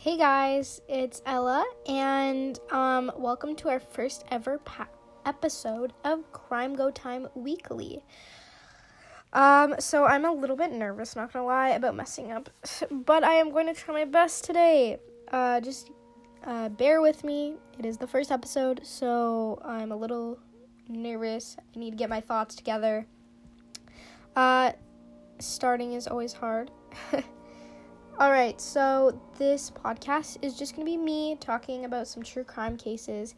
Hey guys, it's Ella, and um, welcome to our first ever pa- episode of Crime Go Time Weekly. Um, so I'm a little bit nervous, not gonna lie, about messing up, but I am going to try my best today. Uh, just uh, bear with me. It is the first episode, so I'm a little nervous. I need to get my thoughts together. Uh, starting is always hard. All right, so this podcast is just going to be me talking about some true crime cases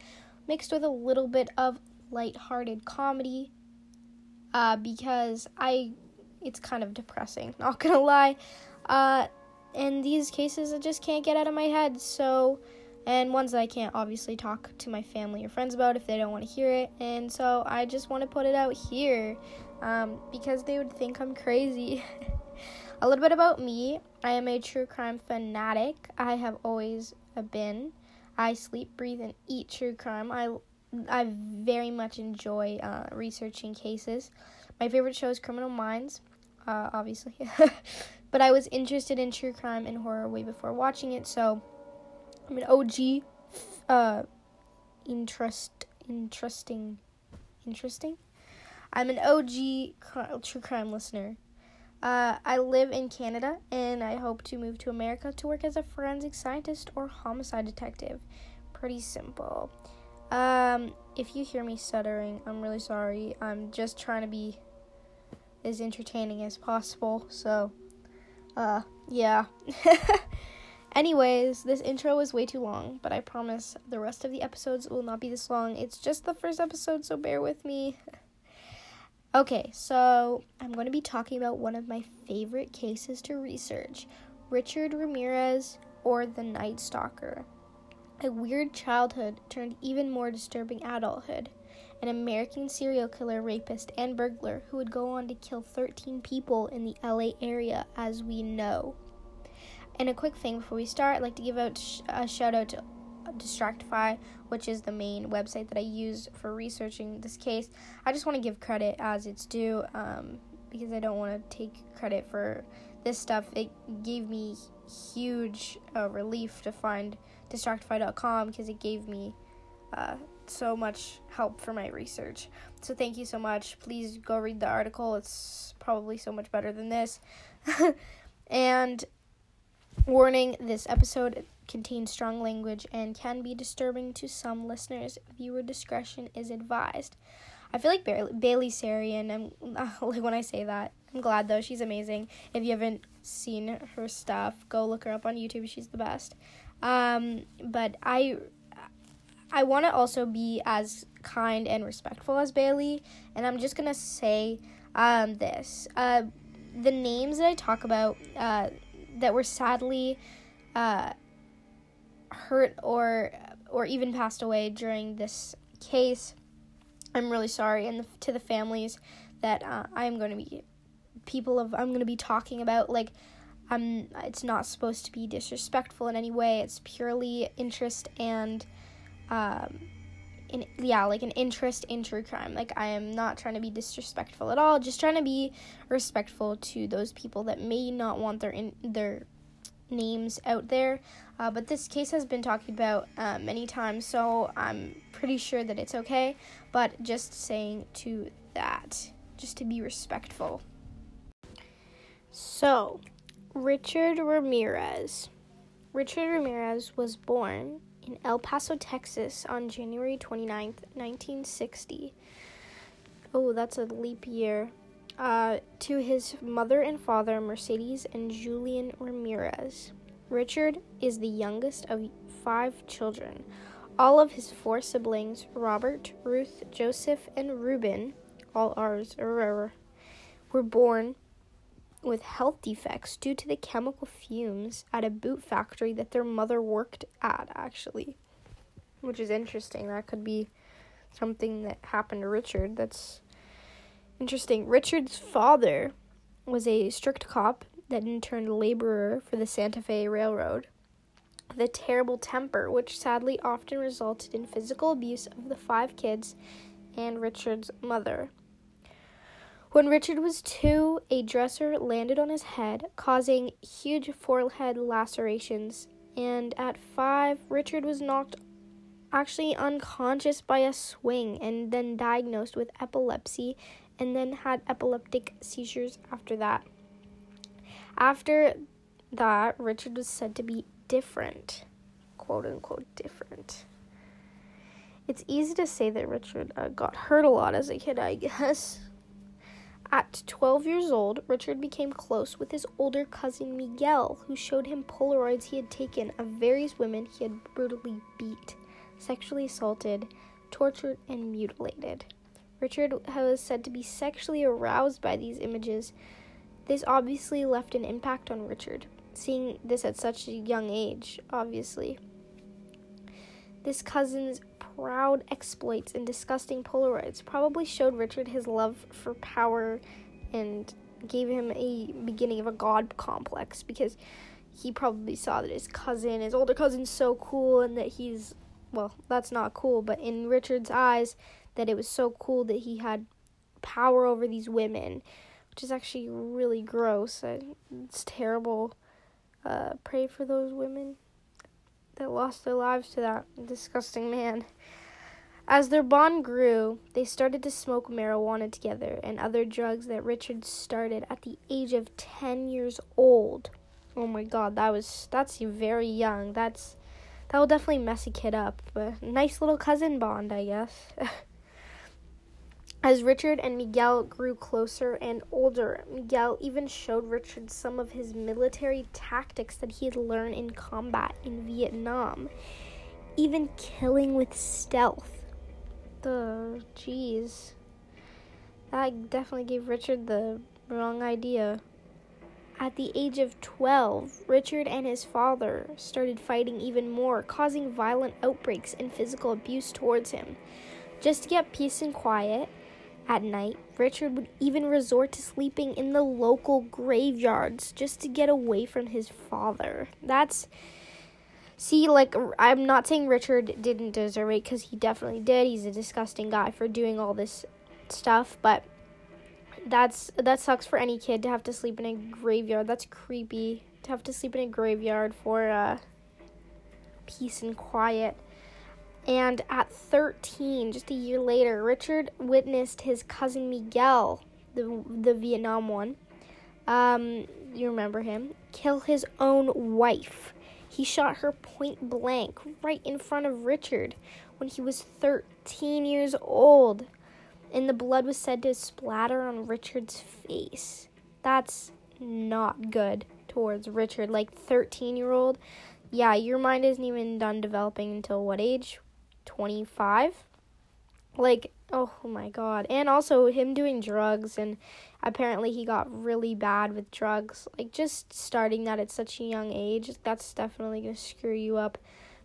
mixed with a little bit of light-hearted comedy uh, because I it's kind of depressing, not going to lie. Uh, and these cases I just can't get out of my head, so and ones that I can't obviously talk to my family or friends about if they don't want to hear it. And so I just want to put it out here um, because they would think I'm crazy. A little bit about me I am a true crime fanatic. I have always been. I sleep, breathe, and eat true crime. I, I very much enjoy uh, researching cases. My favorite show is Criminal Minds, uh, obviously. but I was interested in true crime and horror way before watching it, so I'm an OG, uh, interest, interesting, interesting. I'm an OG cr- true crime listener. Uh, I live in Canada and I hope to move to America to work as a forensic scientist or homicide detective. Pretty simple. Um, if you hear me stuttering, I'm really sorry. I'm just trying to be as entertaining as possible. So, uh, yeah. Anyways, this intro was way too long, but I promise the rest of the episodes will not be this long. It's just the first episode, so bear with me. Okay, so I'm going to be talking about one of my favorite cases to research Richard Ramirez or the Night Stalker. A weird childhood turned even more disturbing adulthood. An American serial killer, rapist, and burglar who would go on to kill 13 people in the LA area, as we know. And a quick thing before we start, I'd like to give out a shout out to Distractify, which is the main website that I use for researching this case. I just want to give credit as it's due um, because I don't want to take credit for this stuff. It gave me huge uh, relief to find Distractify.com because it gave me uh, so much help for my research. So thank you so much. Please go read the article. It's probably so much better than this. and warning this episode contains strong language and can be disturbing to some listeners. Viewer discretion is advised. I feel like Bailey, Bailey Sarian. I'm like when I say that. I'm glad though. She's amazing. If you haven't seen her stuff, go look her up on YouTube. She's the best. Um, but I I want to also be as kind and respectful as Bailey, and I'm just gonna say um, this. Uh, the names that I talk about uh, that were sadly uh, hurt or or even passed away during this case. I'm really sorry, and to the families that uh, I'm going to be people of I'm going to be talking about. Like, I'm. It's not supposed to be disrespectful in any way. It's purely interest and, um, in yeah, like an interest in true crime. Like, I am not trying to be disrespectful at all. Just trying to be respectful to those people that may not want their in their names out there. Uh, but this case has been talked about uh, many times, so I'm pretty sure that it's okay. But just saying to that, just to be respectful. So, Richard Ramirez. Richard Ramirez was born in El Paso, Texas on January 29th, 1960. Oh, that's a leap year uh, to his mother and father, Mercedes and Julian Ramirez. Richard is the youngest of five children. All of his four siblings, Robert, Ruth, Joseph, and Reuben, all ours, er, er, er, were born with health defects due to the chemical fumes at a boot factory that their mother worked at, actually. Which is interesting. That could be something that happened to Richard. That's Interesting. Richard's father was a strict cop that in turn laborer for the Santa Fe Railroad. The terrible temper, which sadly often resulted in physical abuse of the five kids and Richard's mother. When Richard was two, a dresser landed on his head, causing huge forehead lacerations And at five, Richard was knocked actually unconscious by a swing and then diagnosed with epilepsy and then had epileptic seizures after that. After that, Richard was said to be different, quote unquote, different. It's easy to say that Richard uh, got hurt a lot as a kid, I guess. At 12 years old, Richard became close with his older cousin Miguel, who showed him Polaroids he had taken of various women he had brutally beat, sexually assaulted, tortured, and mutilated. Richard was said to be sexually aroused by these images. This obviously left an impact on Richard, seeing this at such a young age, obviously. This cousin's proud exploits and disgusting Polaroids probably showed Richard his love for power and gave him a beginning of a god complex because he probably saw that his cousin, his older cousin's so cool and that he's well, that's not cool, but in Richard's eyes that it was so cool that he had power over these women, which is actually really gross. It's terrible. Uh, pray for those women that lost their lives to that disgusting man. As their bond grew, they started to smoke marijuana together and other drugs that Richard started at the age of 10 years old. Oh my god, that was that's very young. That's that will definitely mess a kid up. But nice little cousin bond, I guess. As Richard and Miguel grew closer and older, Miguel even showed Richard some of his military tactics that he had learned in combat in Vietnam, even killing with stealth. The jeez. That definitely gave Richard the wrong idea. At the age of 12, Richard and his father started fighting even more, causing violent outbreaks and physical abuse towards him. Just to get peace and quiet, at night, Richard would even resort to sleeping in the local graveyards just to get away from his father. That's. See, like, I'm not saying Richard didn't deserve it because he definitely did. He's a disgusting guy for doing all this stuff, but that's that sucks for any kid to have to sleep in a graveyard. That's creepy to have to sleep in a graveyard for uh, peace and quiet. And at 13, just a year later, Richard witnessed his cousin Miguel, the, the Vietnam one, um, you remember him, kill his own wife. He shot her point blank right in front of Richard when he was 13 years old. And the blood was said to splatter on Richard's face. That's not good towards Richard. Like 13 year old. Yeah, your mind isn't even done developing until what age? 25 like oh my god. And also him doing drugs and apparently he got really bad with drugs. Like just starting that at such a young age that's definitely going to screw you up.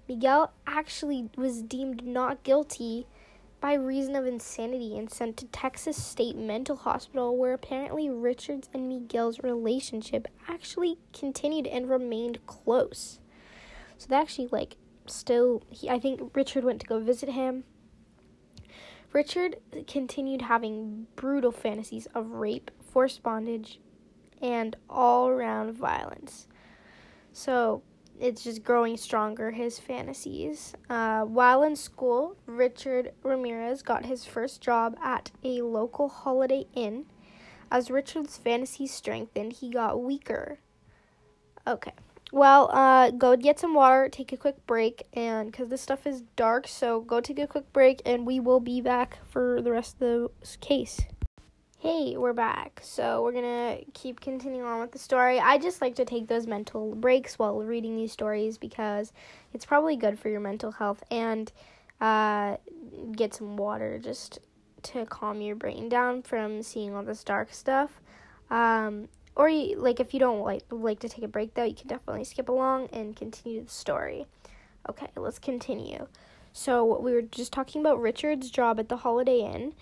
Miguel actually was deemed not guilty by reason of insanity and sent to texas state mental hospital where apparently richard's and miguel's relationship actually continued and remained close. So they actually like still he, I think Richard went to go visit him. Richard continued having brutal fantasies of rape, forced bondage, and all around violence. So it's just growing stronger, his fantasies. Uh, while in school, Richard Ramirez got his first job at a local Holiday Inn. As Richard's fantasies strengthened, he got weaker. Okay. Well, uh, go get some water, take a quick break, and because this stuff is dark, so go take a quick break, and we will be back for the rest of the case. Hey, we're back. So we're gonna keep continuing on with the story. I just like to take those mental breaks while reading these stories because it's probably good for your mental health and uh, get some water just to calm your brain down from seeing all this dark stuff. Um, or you, like if you don't like like to take a break though, you can definitely skip along and continue the story. Okay, let's continue. So we were just talking about Richard's job at the Holiday Inn.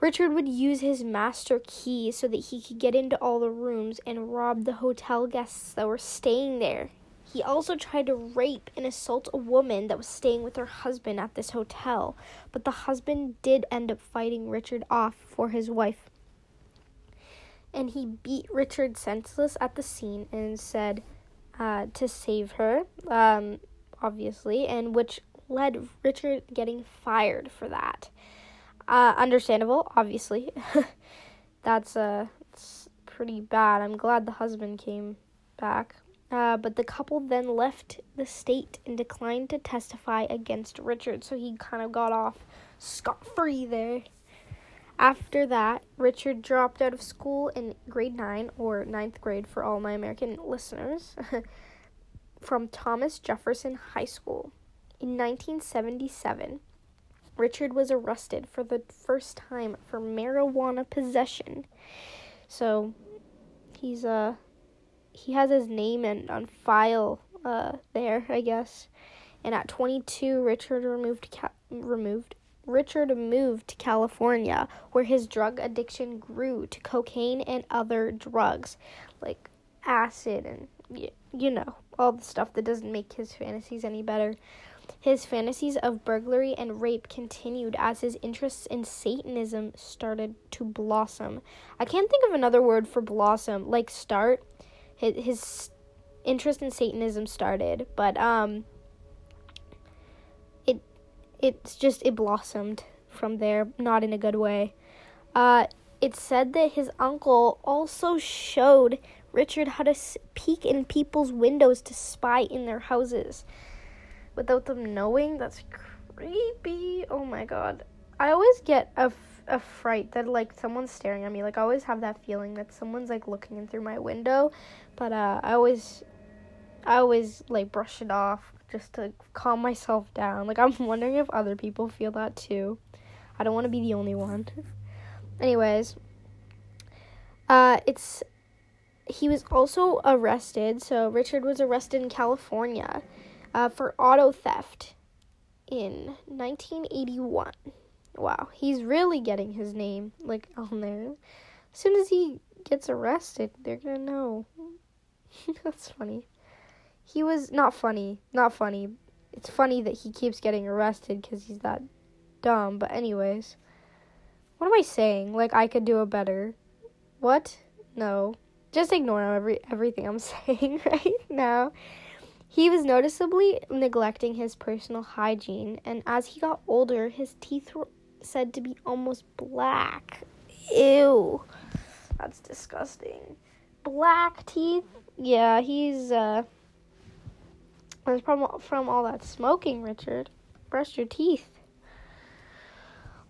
Richard would use his master key so that he could get into all the rooms and rob the hotel guests that were staying there. He also tried to rape and assault a woman that was staying with her husband at this hotel, but the husband did end up fighting Richard off for his wife and he beat Richard senseless at the scene and said, uh, to save her, um, obviously, and which led Richard getting fired for that. Uh, understandable, obviously. that's uh, pretty bad. I'm glad the husband came back. Uh, but the couple then left the state and declined to testify against Richard, so he kind of got off scot free there. After that, Richard dropped out of school in grade 9 or ninth grade for all my American listeners from Thomas Jefferson High School. In 1977, Richard was arrested for the first time for marijuana possession. So he's uh he has his name and on file uh there, I guess. And at 22, Richard removed ca- removed Richard moved to California, where his drug addiction grew to cocaine and other drugs like acid and you know, all the stuff that doesn't make his fantasies any better. His fantasies of burglary and rape continued as his interests in Satanism started to blossom. I can't think of another word for blossom, like start. His, his interest in Satanism started, but um it's just it blossomed from there, not in a good way. Uh, it's said that his uncle also showed Richard how to peek in people's windows to spy in their houses without them knowing. That's creepy. Oh my god. I always get a, f- a fright that like someone's staring at me. Like I always have that feeling that someone's like looking in through my window, but uh, I always I always like brush it off just to calm myself down. Like, I'm wondering if other people feel that too. I don't want to be the only one. Anyways, uh, it's he was also arrested. So Richard was arrested in California uh, for auto theft in 1981. Wow, he's really getting his name like on there. As soon as he gets arrested, they're gonna know. That's funny he was not funny. Not funny. It's funny that he keeps getting arrested because he's that dumb. But, anyways, what am I saying? Like, I could do a better. What? No. Just ignore every everything I'm saying right now. He was noticeably neglecting his personal hygiene, and as he got older, his teeth were said to be almost black. Ew. That's disgusting. Black teeth? Yeah, he's uh it's from, from all that smoking, Richard. Brush your teeth.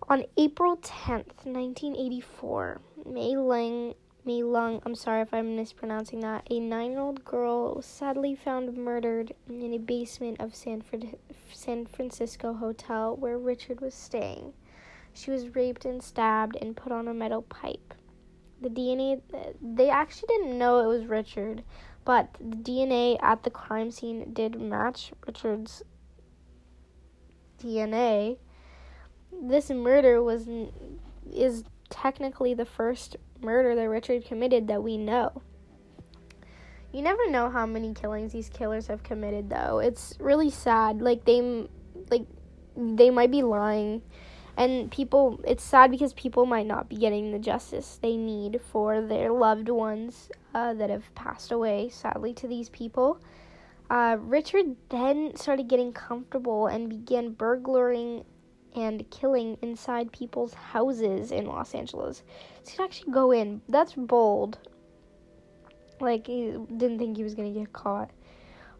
On April 10th, 1984, Mei Ling, Mei Lung, I'm sorry if I'm mispronouncing that, a nine year old girl was sadly found murdered in a basement of San, San Francisco hotel where Richard was staying. She was raped and stabbed and put on a metal pipe. The DNA, they actually didn't know it was Richard but the DNA at the crime scene did match Richard's DNA. This murder was is technically the first murder that Richard committed that we know. You never know how many killings these killers have committed though. It's really sad. Like they like they might be lying and people it's sad because people might not be getting the justice they need for their loved ones uh, that have passed away sadly to these people. Uh, richard then started getting comfortable and began burglaring and killing inside people's houses in los angeles. So he'd actually go in. That's bold. Like he didn't think he was going to get caught.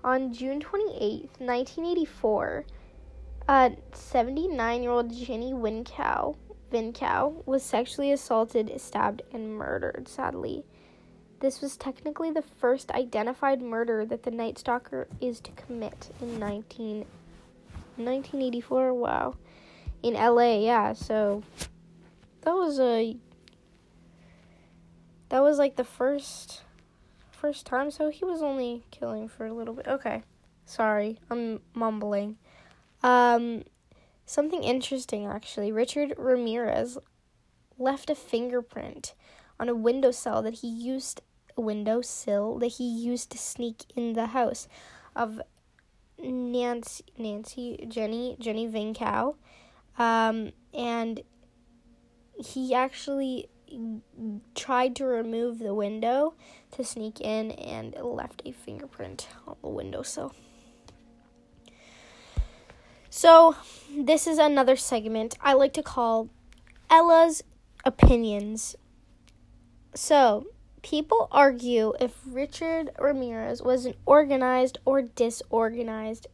On june 28th 1984 uh, 79 year old Jenny Vincow, was sexually assaulted, stabbed, and murdered, sadly. This was technically the first identified murder that the Night Stalker is to commit in 19, 1984. Wow. In LA, yeah, so that was a. That was like the first first time, so he was only killing for a little bit. Okay. Sorry, I'm mumbling. Um, something interesting actually. Richard Ramirez left a fingerprint on a windowsill that he used a windowsill that he used to sneak in the house of Nancy Nancy Jenny Jenny Vincow. Um, and he actually tried to remove the window to sneak in and left a fingerprint on the windowsill. So, this is another segment I like to call Ella's Opinions. So, people argue if Richard Ramirez was an organized or disorganized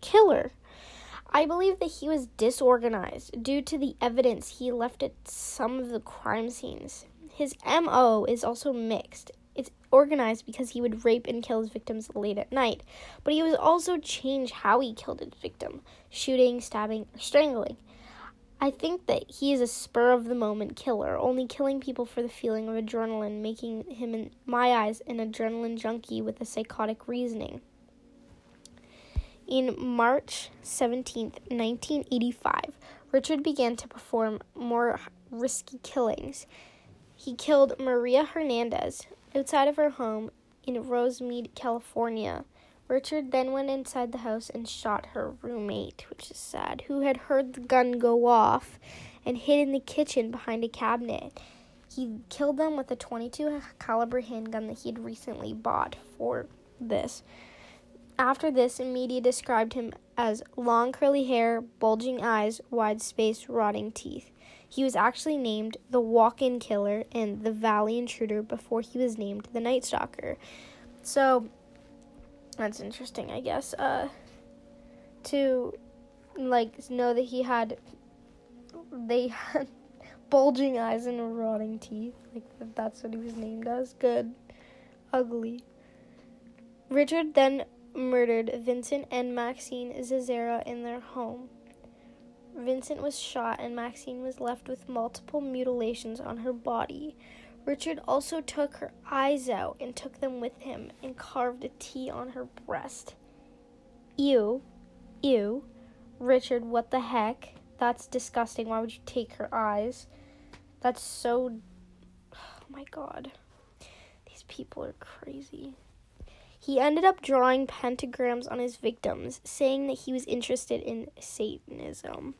killer. I believe that he was disorganized due to the evidence he left at some of the crime scenes. His MO is also mixed. It's organized because he would rape and kill his victims late at night, but he would also change how he killed his victim shooting, stabbing, or strangling. I think that he is a spur of the moment killer, only killing people for the feeling of adrenaline, making him, in my eyes, an adrenaline junkie with a psychotic reasoning. In March 17, 1985, Richard began to perform more risky killings. He killed Maria Hernandez outside of her home in Rosemead, California. Richard then went inside the house and shot her roommate, which is sad, who had heard the gun go off and hid in the kitchen behind a cabinet. He killed them with a 22 caliber handgun that he had recently bought for this. After this, media described him as long curly hair, bulging eyes, wide spaced, rotting teeth. He was actually named the walk in killer and the valley intruder before he was named the night stalker. So that's interesting, I guess. Uh, to like know that he had they had bulging eyes and rotting teeth. Like that's what he was named as. Good. Ugly. Richard then murdered Vincent and Maxine Zazzara in their home. Vincent was shot and Maxine was left with multiple mutilations on her body. Richard also took her eyes out and took them with him and carved a T on her breast. Ew. Ew. Richard, what the heck? That's disgusting. Why would you take her eyes? That's so. Oh my god. These people are crazy. He ended up drawing pentagrams on his victims, saying that he was interested in Satanism.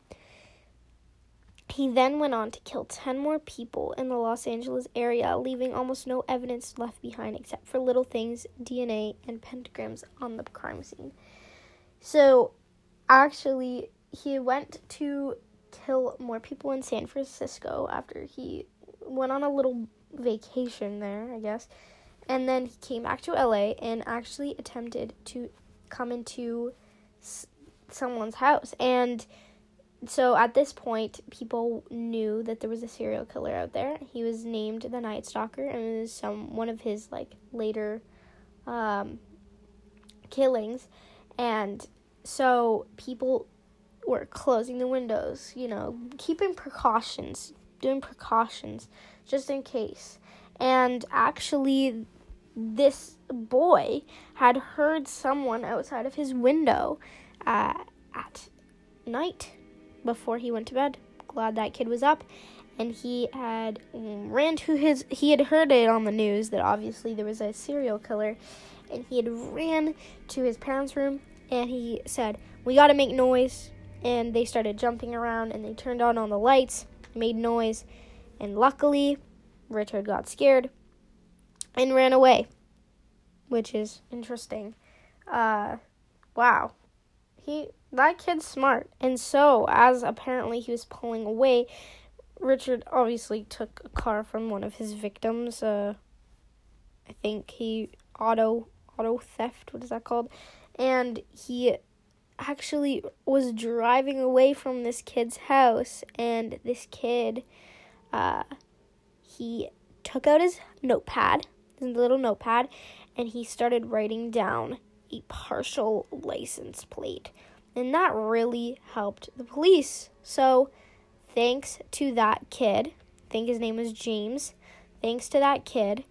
He then went on to kill 10 more people in the Los Angeles area, leaving almost no evidence left behind except for little things, DNA, and pentagrams on the crime scene. So, actually, he went to kill more people in San Francisco after he went on a little vacation there, I guess. And then he came back to LA and actually attempted to come into s- someone's house. And so at this point, people knew that there was a serial killer out there. He was named the Night Stalker, and it was some one of his like later um, killings. And so people were closing the windows, you know, keeping precautions, doing precautions just in case. And actually, this boy had heard someone outside of his window uh, at night before he went to bed. Glad that kid was up. And he had ran to his, he had heard it on the news that obviously there was a serial killer. And he had ran to his parents' room and he said, We gotta make noise. And they started jumping around and they turned on all the lights, made noise. And luckily, Richard got scared and ran away, which is interesting. Uh, wow, he that kid's smart, and so as apparently he was pulling away, Richard obviously took a car from one of his victims. Uh, I think he auto auto theft. What is that called? And he actually was driving away from this kid's house, and this kid, uh, he took out his notepad little notepad and he started writing down a partial license plate. And that really helped the police. So, thanks to that kid, I think his name was James, thanks to that kid,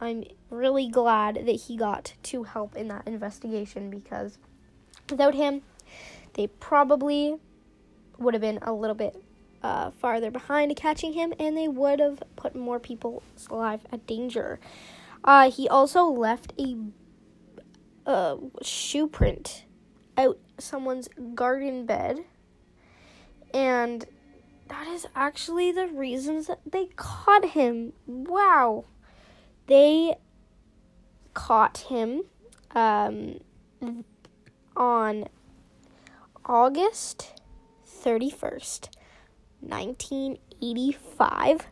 I'm really glad that he got to help in that investigation because without him, they probably would have been a little bit uh, farther behind catching him, and they would have put more people's lives at danger. Uh, he also left a uh, shoe print out someone's garden bed, and that is actually the reasons that they caught him. Wow. They caught him um, on August 31st, 1985,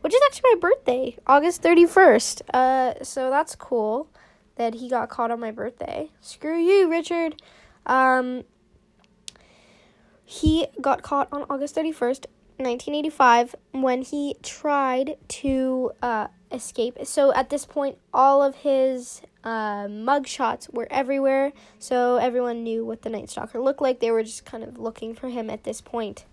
which is actually my birthday, August 31st. Uh, so that's cool that he got caught on my birthday. Screw you, Richard. Um, he got caught on August 31st, 1985, when he tried to uh, escape. So at this point, all of his uh, mug shots were everywhere, so everyone knew what the Night Stalker looked like. They were just kind of looking for him at this point.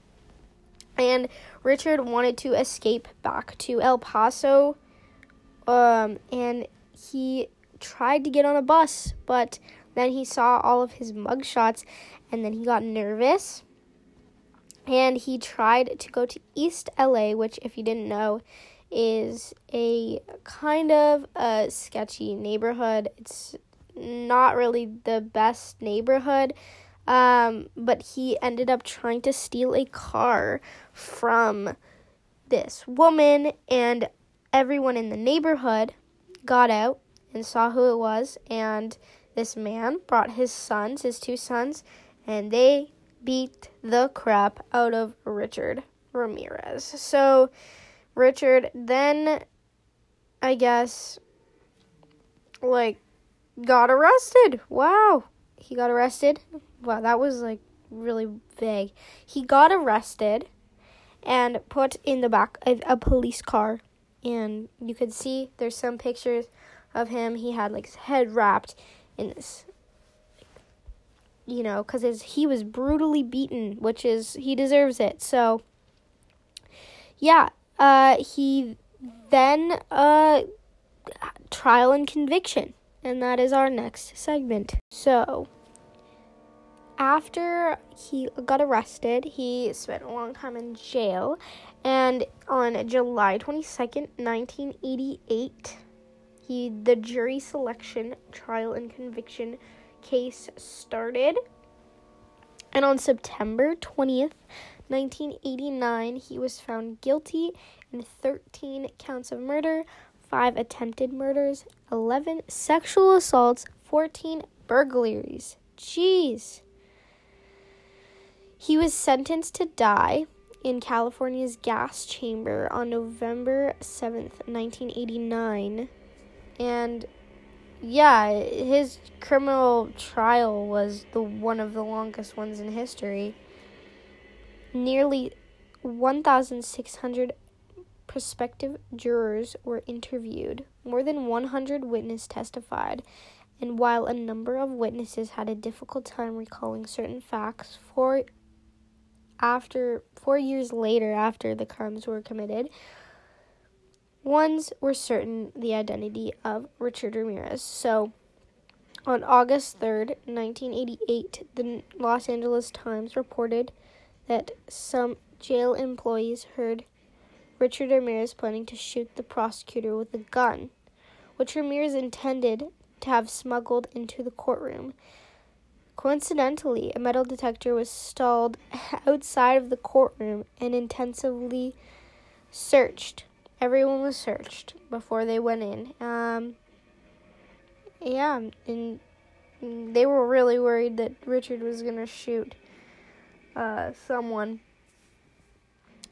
And Richard wanted to escape back to El Paso, um, and he tried to get on a bus, but then he saw all of his mugshots and then he got nervous. And he tried to go to East LA, which, if you didn't know, is a kind of a sketchy neighborhood. It's not really the best neighborhood. Um, but he ended up trying to steal a car from this woman, and everyone in the neighborhood got out and saw who it was. And this man brought his sons, his two sons, and they beat the crap out of Richard Ramirez. So Richard then, I guess, like, got arrested. Wow. He got arrested. Wow, that was like really vague. He got arrested and put in the back of a police car. And you could see there's some pictures of him. He had like his head wrapped in this, you know, because he was brutally beaten, which is, he deserves it. So, yeah, uh, he then uh, trial and conviction, and that is our next segment. So, after he got arrested, he spent a long time in jail, and on July 22nd, 1988, he the jury selection trial and conviction case started. And on September 20th, 1989, he was found guilty in 13 counts of murder, 5 attempted murders, 11 sexual assaults, 14 burglaries. Jeez. He was sentenced to die in California's gas chamber on November 7th, 1989. And yeah, his criminal trial was the one of the longest ones in history nearly 1,600 prospective jurors were interviewed. More than 100 witnesses testified, and while a number of witnesses had a difficult time recalling certain facts, four after 4 years later after the crimes were committed, ones were certain the identity of Richard Ramirez. So, on August 3rd, 1988, the Los Angeles Times reported that some jail employees heard Richard Ramirez planning to shoot the prosecutor with a gun, which Ramirez intended to have smuggled into the courtroom. Coincidentally, a metal detector was stalled outside of the courtroom and intensively searched. Everyone was searched before they went in. Um, yeah, and they were really worried that Richard was going to shoot uh, someone.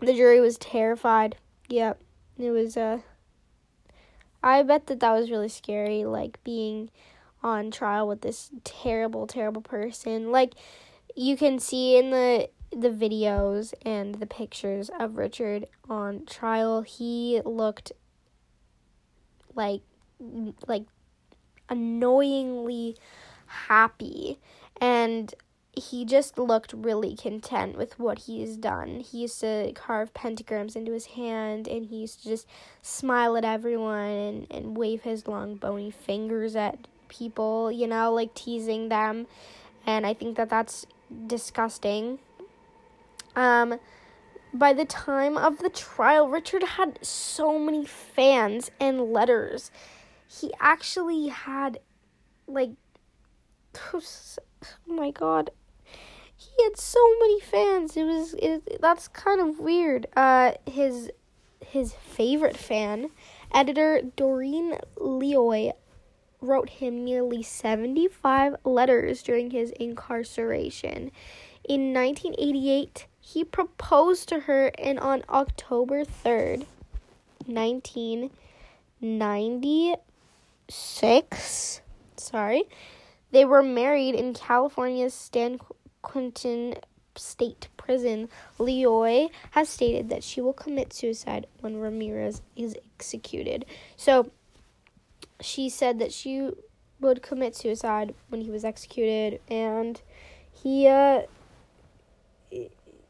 The jury was terrified. Yep, it was. Uh, I bet that that was really scary, like being on trial with this terrible, terrible person. Like you can see in the the videos and the pictures of Richard on trial, he looked like like annoyingly happy and he just looked really content with what he's done. He used to carve pentagrams into his hand and he used to just smile at everyone and, and wave his long bony fingers at people, you know, like teasing them. And I think that that's disgusting. Um, by the time of the trial, Richard had so many fans and letters. He actually had, like, oh my god, he had so many fans. It was it, that's kind of weird. Uh, his his favorite fan, editor Doreen Lioy, wrote him nearly 75 letters during his incarceration. In 1988, he proposed to her, and on October 3rd, 1996, sorry, they were married in California's San Quentin State Prison. Lioy has stated that she will commit suicide when Ramirez is executed. So, she said that she would commit suicide when he was executed, and he, uh,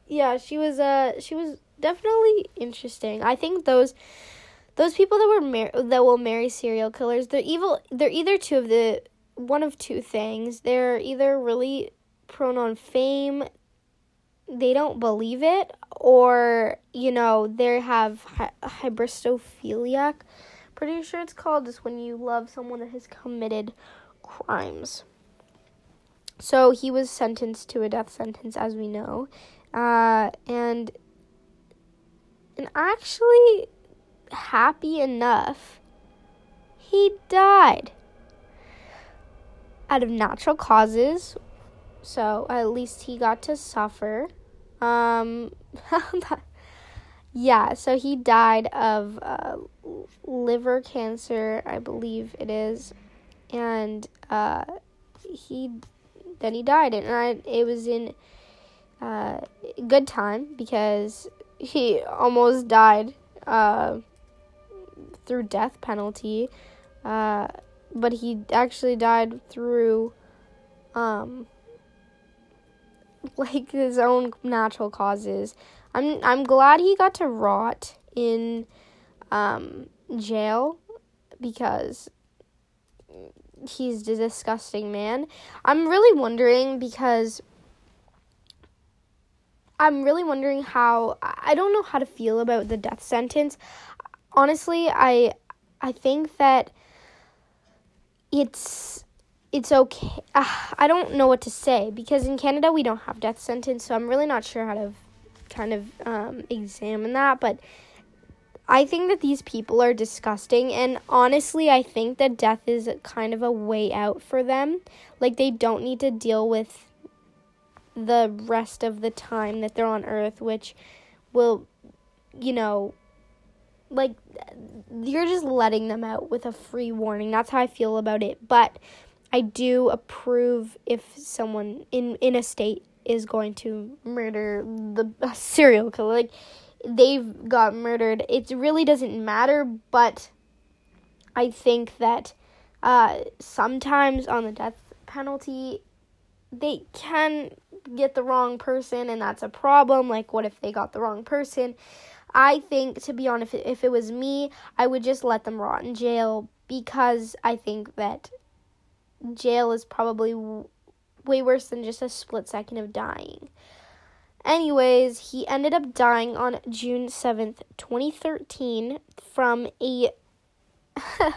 yeah, she was, uh, she was definitely interesting. I think those those people that were mar- that will marry serial killers, they're evil. They're either two of the one of two things. They're either really prone on fame, they don't believe it, or you know they have hy- hybristophiliac. Pretty sure it's called just when you love someone that has committed crimes. So he was sentenced to a death sentence, as we know, uh, and and actually happy enough, he died out of natural causes. So at least he got to suffer. Um, yeah, so he died of uh, liver cancer, I believe it is, and uh, he then he died, and I, it was in uh, good time because he almost died uh, through death penalty, uh, but he actually died through um, like his own natural causes. I'm I'm glad he got to rot in um, jail because he's a disgusting man. I'm really wondering because I'm really wondering how I don't know how to feel about the death sentence. Honestly, I I think that it's it's okay. Uh, I don't know what to say because in Canada we don't have death sentence, so I'm really not sure how to kind of um, examine that. But I think that these people are disgusting, and honestly, I think that death is kind of a way out for them. Like they don't need to deal with the rest of the time that they're on Earth, which will, you know, like you're just letting them out with a free warning. That's how I feel about it. But I do approve if someone in in a state is going to murder the serial killer. Like they've got murdered. It really doesn't matter, but I think that uh, sometimes on the death penalty, they can get the wrong person, and that's a problem. Like, what if they got the wrong person? I think, to be honest, if it was me, I would just let them rot in jail because I think that jail is probably way worse than just a split second of dying. Anyways, he ended up dying on June 7th, 2013, from a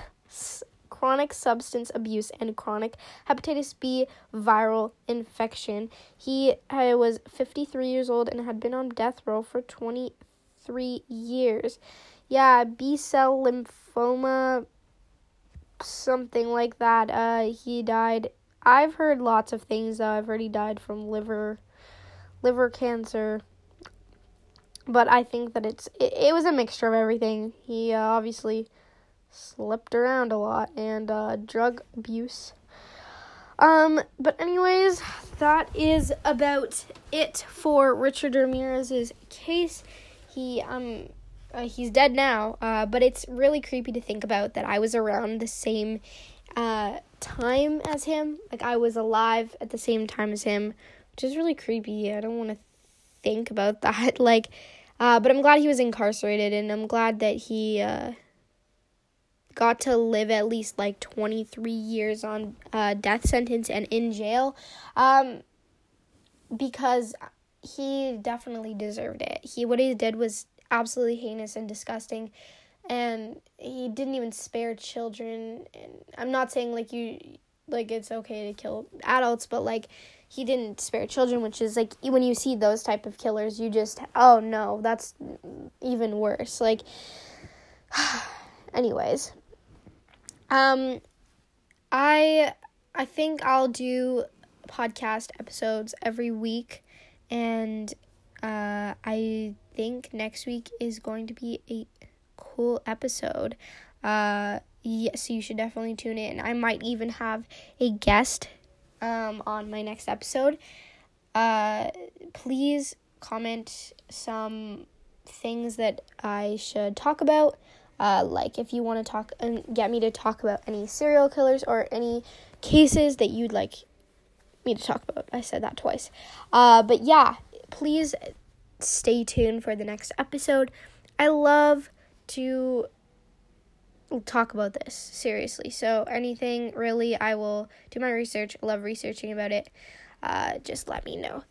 chronic substance abuse and chronic hepatitis B viral infection. He was 53 years old and had been on death row for 23 years. Yeah, B cell lymphoma, something like that. Uh, he died. I've heard lots of things though. I've already died from liver, liver cancer. But I think that it's it, it was a mixture of everything. He uh, obviously slept around a lot and uh, drug abuse. Um, but anyways, that is about it for Richard Ramirez's case. He um uh, he's dead now, uh, but it's really creepy to think about that I was around the same uh time as him. Like I was alive at the same time as him, which is really creepy. I don't want to think about that. Like, uh, but I'm glad he was incarcerated, and I'm glad that he uh got to live at least like 23 years on uh, death sentence and in jail um, because he definitely deserved it. He what he did was absolutely heinous and disgusting and he didn't even spare children and I'm not saying like you like it's okay to kill adults but like he didn't spare children, which is like when you see those type of killers, you just oh no, that's even worse. Like, anyways, um, I I think I'll do podcast episodes every week, and uh, I think next week is going to be a cool episode. Uh, yes, you should definitely tune in. I might even have a guest um, on my next episode. Uh, please comment some things that I should talk about. Uh, like if you want to talk and get me to talk about any serial killers or any cases that you'd like me to talk about. I said that twice. Uh, but yeah, please stay tuned for the next episode. I love to talk about this seriously. So anything really, I will do my research. Love researching about it. Uh, just let me know.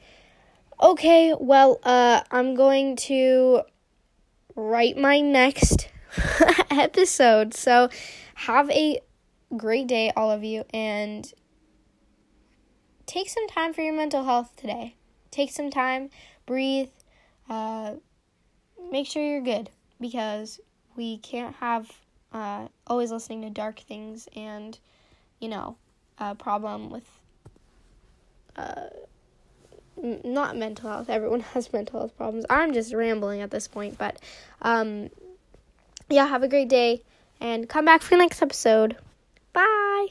Okay, well, uh, I'm going to write my next episode. So have a great day, all of you, and take some time for your mental health today. Take some time, breathe, uh, make sure you're good because we can't have uh, always listening to dark things and, you know, a problem with uh, n- not mental health. Everyone has mental health problems. I'm just rambling at this point, but um, yeah, have a great day and come back for the next episode. Bye.